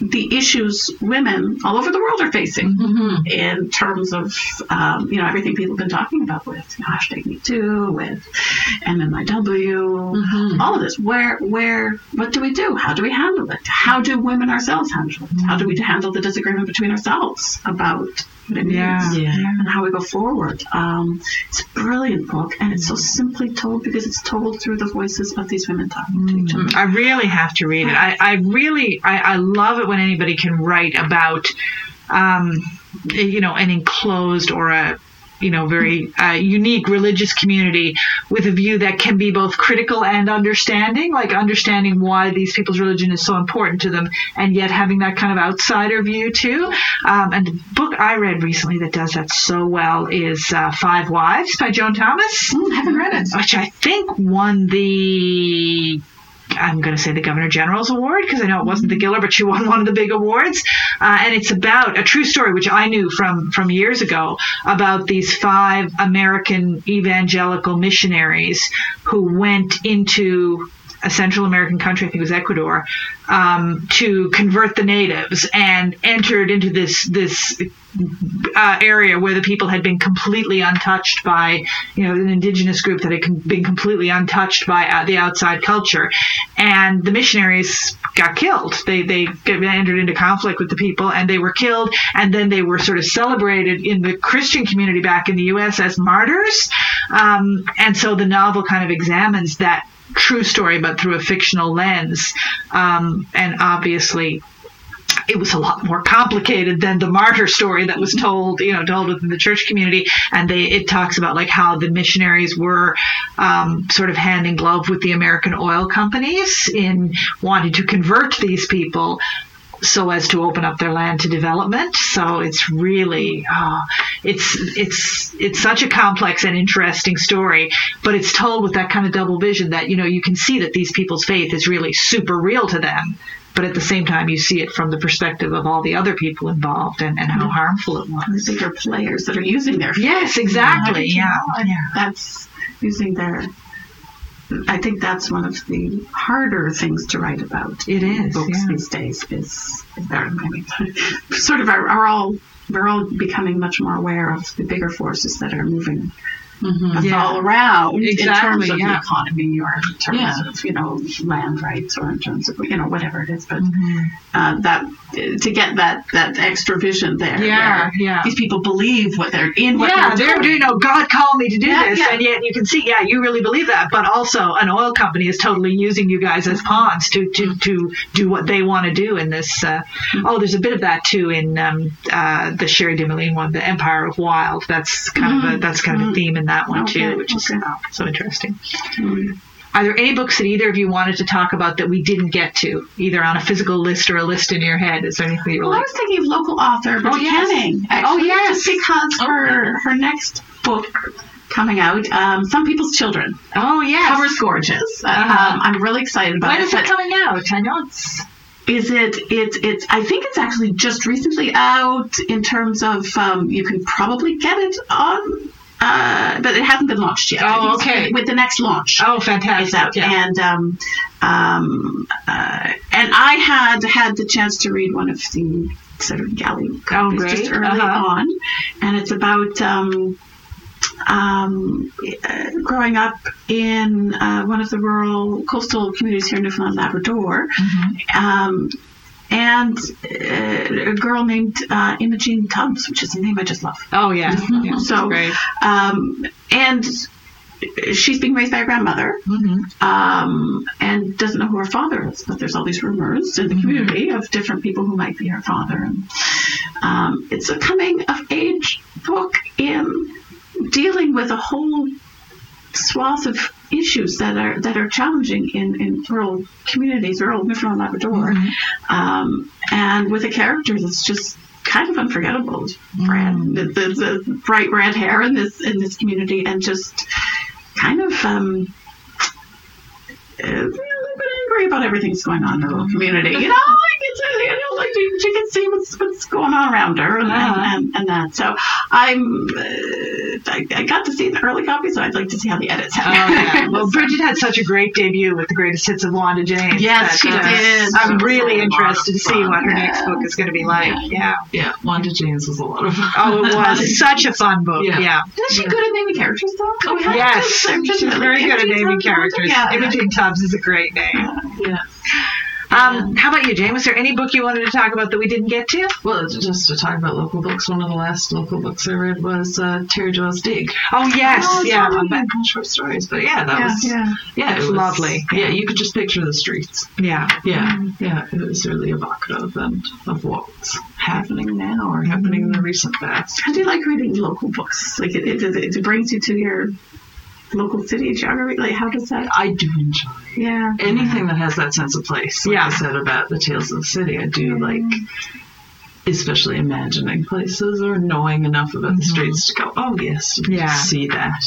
the issues women all over the world are facing Mm-hmm. in terms of um, you know everything people have been talking about with you know, hashtag Me Too, with MMIW, Mm-hmm. all of this. Where where what do we do? How do we handle it? How do women ourselves handle it? How do we handle the disagreement between ourselves about means? Yeah. Yeah. And how we go forward. Um, it's a brilliant book, and it's so simply told because it's told through the voices of these women talking to each other. I really have to read it. I, I really, I, I love it when anybody can write about, um, you know, an enclosed or a, you know, very uh, unique religious community with a view that can be both critical and understanding, like understanding why these people's religion is so important to them, and yet having that kind of outsider view too. Um, and the book I read recently that does that so well is uh, Five Wives by Joan Thomas Mm, haven't read it. which I think won the I'm going to say the Governor General's Award because I know it wasn't the Giller, but she won one of the big awards. Uh, and it's about a true story, which I knew from from years ago, about these five American evangelical missionaries who went into a Central American country, I think it was Ecuador, um, to convert the natives and entered into this this uh, area where the people had been completely untouched by, you know, an indigenous group that had com- been completely untouched by uh, the outside culture, and the missionaries got killed. They they entered into conflict with the people, and they were killed, and then they were sort of celebrated in the Christian community back in the U.S. as martyrs, um, and so the novel kind of examines that true story, but through a fictional lens, um, and obviously it was a lot more complicated than the martyr story that was told, you know, told within the church community. And they, it talks about like how the missionaries were um, sort of hand in glove with the American oil companies in wanting to convert these people so as to open up their land to development. So it's really, uh, it's it's it's such a complex and interesting story, but it's told with that kind of double vision that you know you can see that these people's faith is really super real to them. But at the same time, you see it from the perspective of all the other people involved and, and how harmful it was. The bigger players that are using their Yes, exactly. Yeah. yeah. That's using their I think that's one of the harder things to write about. It is books yeah. these days. Is, is I mean, sort of are, are all we're all becoming much more aware of the bigger forces that are moving mm-hmm. yeah. all around exactly, in terms of yeah. the economy or in terms yeah. of you know land rights or in terms of you know whatever it is. But mm-hmm. uh, that to get that that extra vision there, yeah, yeah. These people believe what they're in. What yeah, they're, doing. you know God called me to do this, and yet you can see, yeah, you really believe that. But also, an oil company is totally using you guys as pawns to to to do what they want to do in this. Uh, mm-hmm. oh, there's a bit of that too in um, uh, the Cherie Dimaline one, the Empire of Wild. That's kind of a mm-hmm. that's kind of a mm-hmm. theme in that one okay, too, which okay. is so interesting. Mm-hmm. Are there any books that either of you wanted to talk about that we didn't get to, either on a physical list or a list in your head? Is there anything you well, I was thinking of local author Bridget oh, yes. Canning. Actually, oh yes, because oh, her her next book coming out, um, Some People's Children. Oh yes, covers gorgeous. Uh-huh. Um, I'm really excited about when it. When is it coming out? I know it's is it it's it's i think it's actually just recently out in terms of um, you can probably get it on uh, but it hasn't been launched yet. Oh, okay. With the next launch. Oh, fantastic! out. Yeah. And um, um, uh, and I had had the chance to read one of the sort of galley copies oh, just early uh-huh. on, and it's about. Um, um, uh, growing up in uh, one of the rural coastal communities here in Newfoundland, Labrador, mm-hmm. um, and uh, a girl named uh, Imogene Tubbs, which is a name I just love. Oh yeah, yeah so um, and she's being raised by a grandmother mm-hmm. um, and doesn't know who her father is, but there's all these rumors in the mm-hmm. community of different people who might be her father. And um, it's a coming of age book in dealing with a whole swath of issues that are that are challenging in, in rural communities, rural Newfoundland Labrador, mm-hmm. um, and with a character that's just kind of unforgettable. Mm-hmm. the, the, the, bright red hair in this in this community, and just kind of um, uh, a little bit angry about everything that's going on in the rural community. You know, she, she can see what's what's going on around her and, and, and, and, that. So I'm, uh, I, I, got to see the early copy, so I'd like to see how the edits have. Oh, yeah. Well, Bridget had such a great debut with the greatest hits of Wanda Jaynes. Yes, she uh, did. I'm really interested to see what her yeah. next book is going to be like. Yeah. Yeah, Wanda Jaynes was a lot of fun. Oh, it was such a fun book. Yeah. yeah. Is she good at naming characters though? Oh, yes, she's very good at naming characters. Yeah. Imogene Tubbs is a great name. Yeah. Um, how about you, Jane? Was there any book you wanted to talk about that we didn't get to? Well, just to talk about local books, one of the last local books I read was uh, Terry Doyle's Dig. Oh yes, oh, yeah, back short stories. But yeah, that yeah, was yeah, yeah it was lovely. Yeah, you could just picture the streets. Yeah, yeah, mm-hmm. yeah. It was really evocative and of what's happening now or happening in the recent past. How do like reading local books? Like it, it, it brings you to your local city geography? Like, how does that? I do enjoy. Yeah. Anything that has that sense of place. Like yeah. I said about the Tales of the City, I do like especially imagining places or knowing enough about mm-hmm. the streets to go, oh yes, yeah, see that.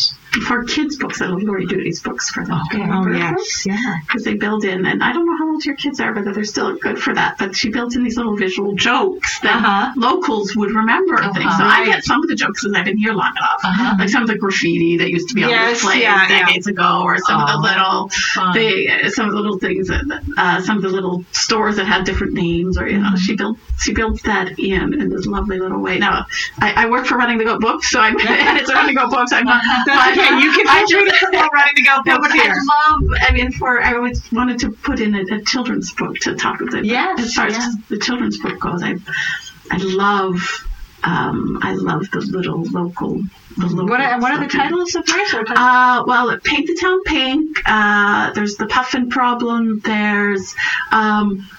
For kids' books, I love Lori Doody's books for them. Okay. Oh yes, yeah. Because they build in, and I don't know your kids are, but they're still good for that. But she built in these little visual jokes that uh-huh. locals would remember. Uh-huh. Things. So right. I get some of the jokes that I've been here long enough, uh-huh. like some of the graffiti that used to be on yes, display yeah, decades yeah. ago, or some of the little, the, some of the little things that, uh, some of the little stores that had different names, or you know, mm-hmm. she built she builds that in in this lovely little way. Now, I, I work for Running the Goat Books, so I'm and it's Running the Goat Books. I'm not. That's okay. You can I just, Running the Goat Books here. I love. I mean, for I always wanted to put in a, a children's book to talk about. Yes. As far as the children's book goes, I I love. Um, I love the little local. The local what are, what are the titles of yours? Uh, well, Paint the Town Pink. Uh, there's the Puffin Problem. There's um,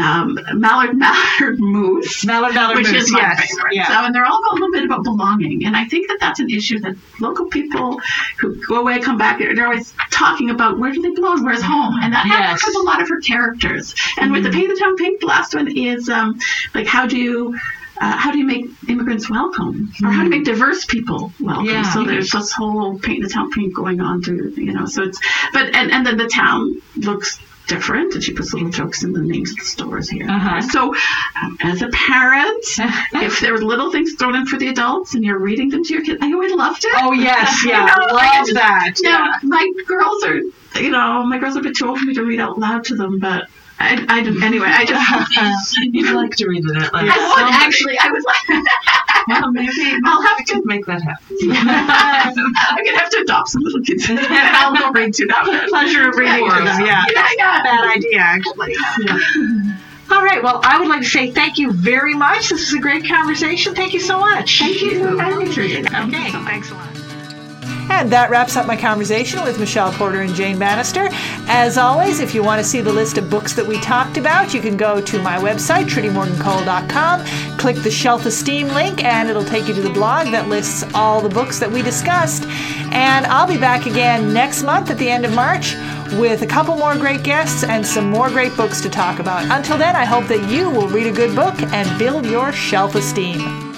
um, Mallard Mallard Moose. Mallard Mallard Moose. which Moose, is my yes, favorite. yeah. So, and they're all a little bit about belonging, and I think that that's an issue that local people who go away, come back, they're, they're always talking about where do they belong, where's home, and that happens Yes. with a lot of her characters. And with the Paint the Town Pink, the last one is um, like how do you. Uh, how do you make immigrants welcome, or how do you make diverse people welcome? Yeah. So there's this whole paint the town pink going on through, you know. So it's, but and and then the town looks different, and she puts little jokes in the names of the stores here. Uh-huh. So, um, as a parent, if there were little things thrown in for the adults and you're reading them to your kid, I always loved it. Oh yes, yeah, You know, like, I love just- that. Now, my girls are, you know, my girls are a bit too old for me to read out loud to them, but I, I didn't. Anyway, I just. You'd like to read it out loud. I would actually. I would like. Well, maybe I'll have to. make that happen. I'm gonna have to adopt some little kids. I'll go read to them. The pleasure of reading to them. Yeah, Yeah, yeah. bad idea actually. All right. Well, I would like to say thank you very much. This was a great conversation. Thank you so much. Thank you. Okay. Thanks a lot. And that wraps up my conversation with Michelle Porter and Jane Bannister. As always, if you want to see the list of books that we talked about, you can go to my website, trudymorgancole.com, click the Shelf Esteem link, and it'll take you to the blog that lists all the books that we discussed. And I'll be back again next month at the end of March with a couple more great guests and some more great books to talk about. Until then, I hope that you will read a good book and build your shelf esteem.